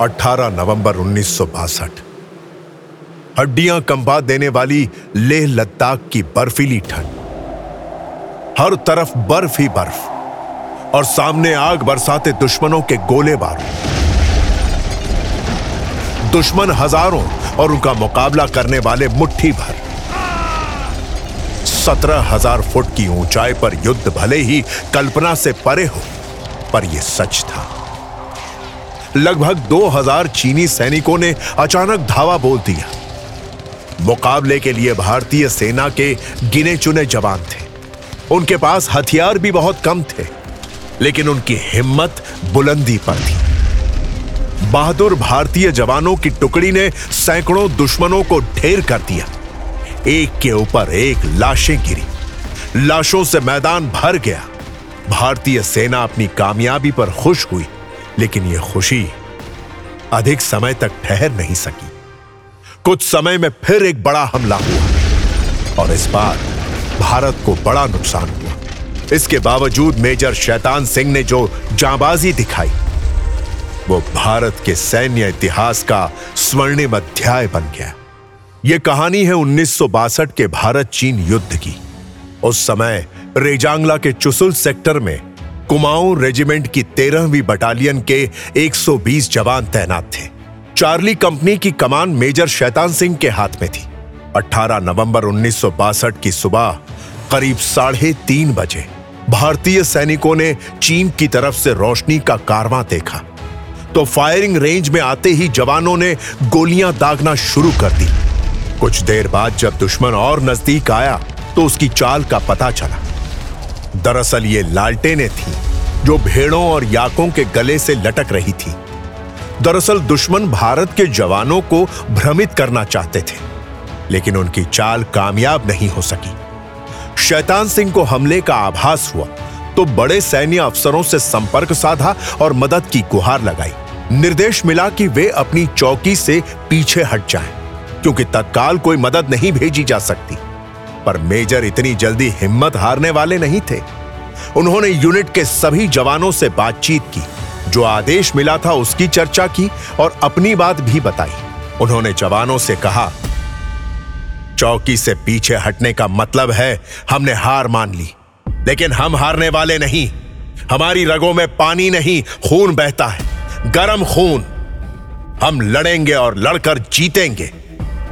18 नवंबर उन्नीस सौ बासठ। हड्डियाँ कंबा देने वाली लेह लद्दाख की बर्फीली ठंड। हर तरफ़ बर्फ़ ही बर्फ़, और सामने आग बरसाते दुश्मनों के गोले बारूद। दुश्मन हज़ारों और उनका मुकाबला करने वाले मुट्ठी भर। सत्रह हज़ार फुट की ऊंचाई पर युद्ध भले ही कल्पना से परे हो, पर यह सच था। लगभग 2000 चीनी सैनिकों ने अचानक धावा बोल दिया। मुकाबले के लिए भारतीय सेना के गिने चुने जवान थे। उनके पास हथियार भी बहुत कम थे, लेकिन उनकी हिम्मत बुलंदी पर थी। बहादुर भारतीय जवानों की टुकड़ी ने सैकड़ों दुश्मनों को ढेर कर दिया। एक के ऊपर एक लाशें गिरी। लाशों से मैदान भर गया। भारतीय सेना अपनी कामयाबी पर खुश हुई। लेकिन यह खुशी अधिक समय तक ठहर नहीं सकी। कुछ समय में फिर एक बड़ा हमला हुआ और इस बार भारत को बड़ा नुकसान हुआ। इसके बावजूद मेजर शैतान सिंह ने जो जाबाजी दिखाई, वो भारत के सैन्य इतिहास का स्वर्णिम अध्याय बन गया। यह कहानी है उन्नीस सौ बासठ के भारत चीन युद्ध की। उस समय रेजांगला के चुसुल सेक्टर में कुमाऊं रेजिमेंट की तेरहवीं बटालियन के 120 जवान तैनात थे। चार्ली कंपनी की कमान मेजर शैतान सिंह के हाथ में थी। 18 नवंबर उन्नीस की सुबह करीब साढ़े तीन बजे भारतीय सैनिकों ने चीन की तरफ़ से रोशनी का कारवां देखा। तो फायरिंग रेंज में आते ही जवानों ने गोलियाँ दागना शुरू कर दी। कुछ देर बाद जब दुश्मन और नज़दीक आया तो उसकी चाल का पता चला। दरअसल ये लालटेनें थी जो भेड़ों और याकों के गले से लटक रही थी। दरअसल दुश्मन भारत के जवानों को भ्रमित करना चाहते थे लेकिन उनकी चाल कामयाब नहीं हो सकी। शैतान सिंह को हमले का आभास हुआ तो बड़े सैन्य अफसरों से संपर्क साधा और मदद की गुहार लगाई। निर्देश मिला कि वे अपनी चौकी से पीछे हट जाएँ, क्योंकि तत्काल कोई मदद नहीं भेजी जा सकती। पर मेजर इतनी जल्दी हिम्मत हारने वाले नहीं थे। उन्होंने यूनिट के सभी जवानों से बातचीत की, जो आदेश मिला था उसकी चर्चा की और अपनी बात भी बताई। उन्होंने जवानों से कहा, चौकी से पीछे हटने का मतलब है, हमने हार मान ली, लेकिन हम हारने वाले नहीं। हमारी रगों में पानी नहीं, खून बहता है, गरम खून। हम लड़ेंगे और लड़कर जीतेंगे।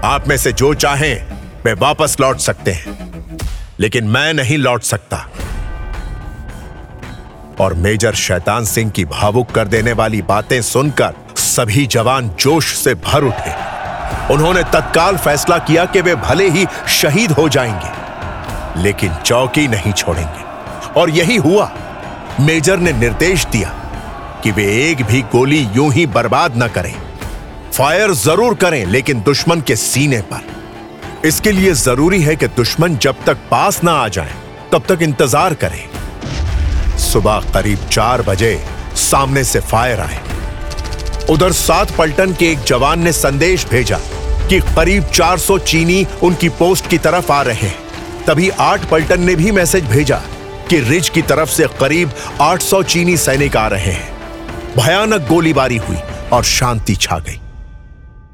आप में से जो चाहें वे वापस लौट सकते हैं। लेकिन मैं नहीं लौट सकता। और मेजर शैतान सिंह की भावुक कर देने वाली बातें सुनकर सभी जवान जोश से भर उठे। उन्होंने तत्काल फैसला किया कि वे भले ही शहीद हो जाएँगे, लेकिन चौकी नहीं छोड़ेंगे। और यही हुआ। मेजर ने निर्देश दिया कि वे एक भी गोली यूँ ही बर्बाद न करें। फायर ज़रूर करें, लेकिन दुश्मन के सीने पर। इसके लिए ज़रूरी है कि दुश्मन जब तक पास ना आ जाए, तब तक इंतज़ार करें। सुबह करीब चार बजे सामने से फायर आए। उधर सात पलटन के एक जवान ने संदेश भेजा कि करीब 400 चीनी उनकी पोस्ट की तरफ़ आ रहे हैं। तभी आठ पलटन ने भी मैसेज भेजा कि रिज की तरफ़ से करीब 800 चीनी सैनिक आ रहे हैं। भयानक गोलीबारी हुई और शांति छा गई।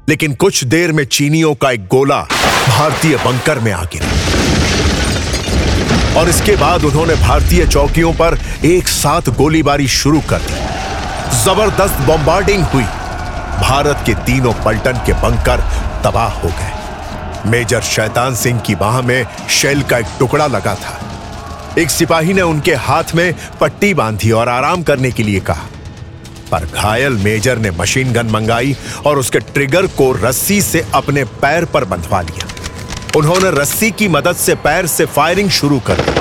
लेकिन कुछ देर में चीनियों का एक गोला भारतीय बंकर में आ गिरा। और इसके बाद उन्होंने भारतीय चौकियों पर एक साथ गोलीबारी शुरू कर दी। ज़बरदस्त बॉम्बार्डिंग हुई। भारत के तीनों पलटन के बंकर तबाह हो गए। मेजर शैतान सिंह की बाह में शेल का एक टुकड़ा लगा था। एक सिपाही ने उनके हाथ में पट्टी बांधी और आराम करने के लिए कहा। पर घायल मेजर ने मशीन गन मंगाई और उसके ट्रिगर को रस्सी से अपने पैर पर बंधवा लिया। उन्होंने रस्सी की मदद से पैर से फायरिंग शुरू कर दी।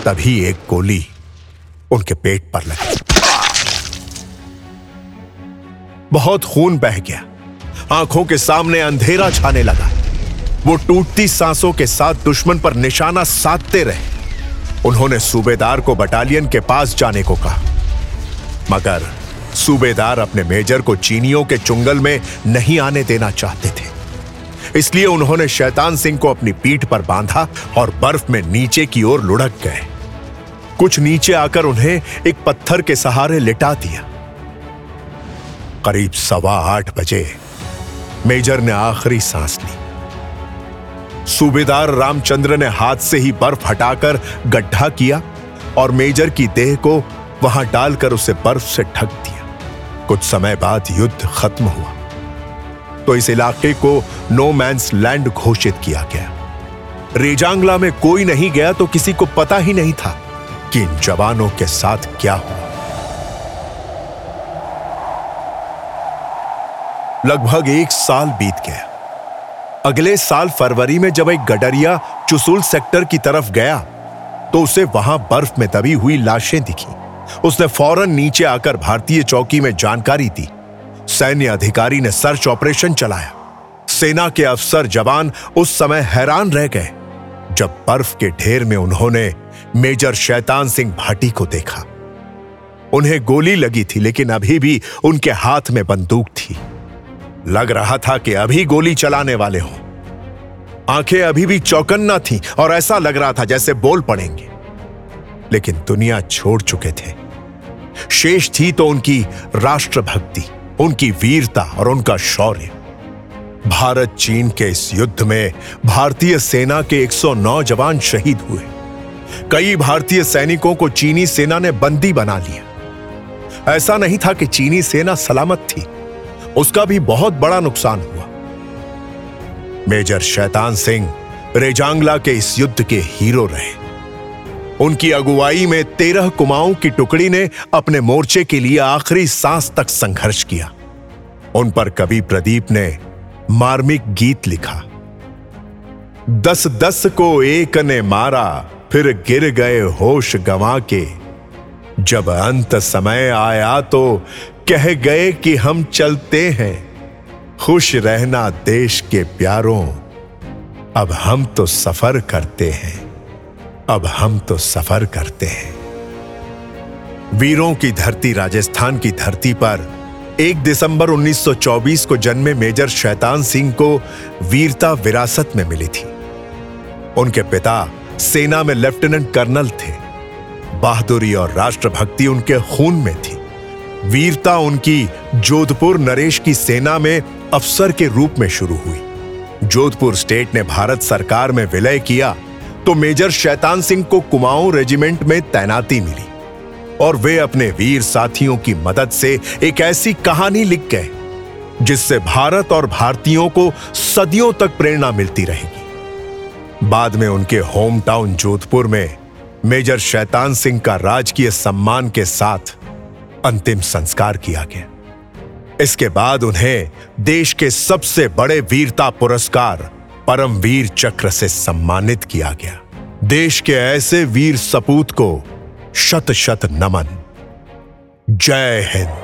तभी एक गोली उनके पेट पर लगी। बहुत खून बह गया। आँखों के सामने अंधेरा छाने लगा। वो टूटती सांसों के साथ दुश्मन पर निशाना साधते रहे। उन्होंने सूबेदार को बटालियन के पास जाने को कहा। मगर सूबेदार अपने मेजर को चीनियों के चुंगल में नहीं आने देना चाहते थे। इसलिए उन्होंने शैतान सिंह को अपनी पीठ पर बांधा और बर्फ़ में नीचे की ओर लुढ़क गए। कुछ नीचे आकर उन्हें एक पत्थर के सहारे लिटा दिया। करीब सवा आठ बजे मेजर ने आखिरी सांस ली। सूबेदार रामचंद्र ने हाथ से ही बर्फ़ हटाकर गड्ढा किया और मेजर की देह को वहाँ डालकर उसे बर्फ़ से ढक दिया। कुछ समय बाद युद्ध खत्म हुआ। तो इस इलाके को नो मैंस लैंड घोषित किया गया। रेजांगला में कोई नहीं गया तो किसी को पता ही नहीं था कि इन जवानों के साथ क्या हुआ। लगभग एक साल बीत गया। अगले साल फरवरी में जब एक गडरिया चुसूल सेक्टर की तरफ़ गया तो उसे वहाँ बर्फ़ में दबी हुई लाशें दिखी। उसने फ़ौरन नीचे आकर भारतीय चौकी में जानकारी दी। सैन्य अधिकारी ने सर्च ऑपरेशन चलाया। सेना के अफसर जवान उस समय हैरान रह गए, जब बर्फ़ के ढेर में उन्होंने मेजर शैतान सिंह भाटी को देखा। उन्हें गोली लगी थी, लेकिन अभी भी उनके हाथ में बंदूक थी। लग रहा था कि अभी गोली चलाने वाले हों। आँखें अभी भी चौकन्ना थी, और ऐसा लग रहा था जैसे बोल पड़ेंगे। लेकिन दुनिया छोड़ चुके थे। शेष थी तो उनकी राष्ट्रभक्ति, उनकी वीरता और उनका शौर्य। भारत, चीन के इस युद्ध में भारतीय सेना के 109 जवान शहीद हुए। कई भारतीय सैनिकों को चीनी सेना ने बंदी बना लिया। ऐसा नहीं था कि चीनी सेना सलामत थी। उसका भी बहुत बड़ा नुकसान हुआ। मेजर शैतान सिंह रेजांगला के इस युद्ध के हीरो रहे। उनकी अगुवाई में तेरह कुमाऊं की टुकड़ी ने अपने मोर्चे के लिए आखिरी सांस तक संघर्ष किया। उन पर कवि प्रदीप ने मार्मिक गीत लिखा। दस दस को एक ने मारा, फिर गिर गए होश गंवा के। जब अंत समय आया तो कह गए कि हम चलते हैं। खुश रहना देश के प्यारों, अब हम तो सफ़र करते हैं। अब हम तो सफ़र करते हैं। वीरों की धरती राजस्थान की धरती पर 1 दिसंबर 1924 को जन्मे मेजर शैतान सिंह को वीरता विरासत में मिली थी। उनके पिता सेना में लेफ्टिनेंट कर्नल थे। बहादुरी और राष्ट्रभक्ति उनके खून में थी। वीरता उनकी जोधपुर नरेश की सेना में अफसर के रूप में शुरू हुई। जोधपुर स्टेट ने भारत सरकार में विलय किया तो मेजर शैतान सिंह को कुमाऊं रेजिमेंट में तैनाती मिली और वे अपने वीर साथियों की मदद से एक ऐसी कहानी लिख गए, जिससे भारत और भारतीयों को सदियों तक प्रेरणा मिलती रहेगी। बाद में उनके होम टाउन जोधपुर में मेजर शैतान सिंह का राजकीय सम्मान के साथ अंतिम संस्कार किया गया। इसके बाद उन्हें देश के सबसे बड़े वीरता पुरस्कार परमवीर चक्र से सम्मानित किया गया। देश के ऐसे वीर सपूत को शत शत नमन। जय हिंद।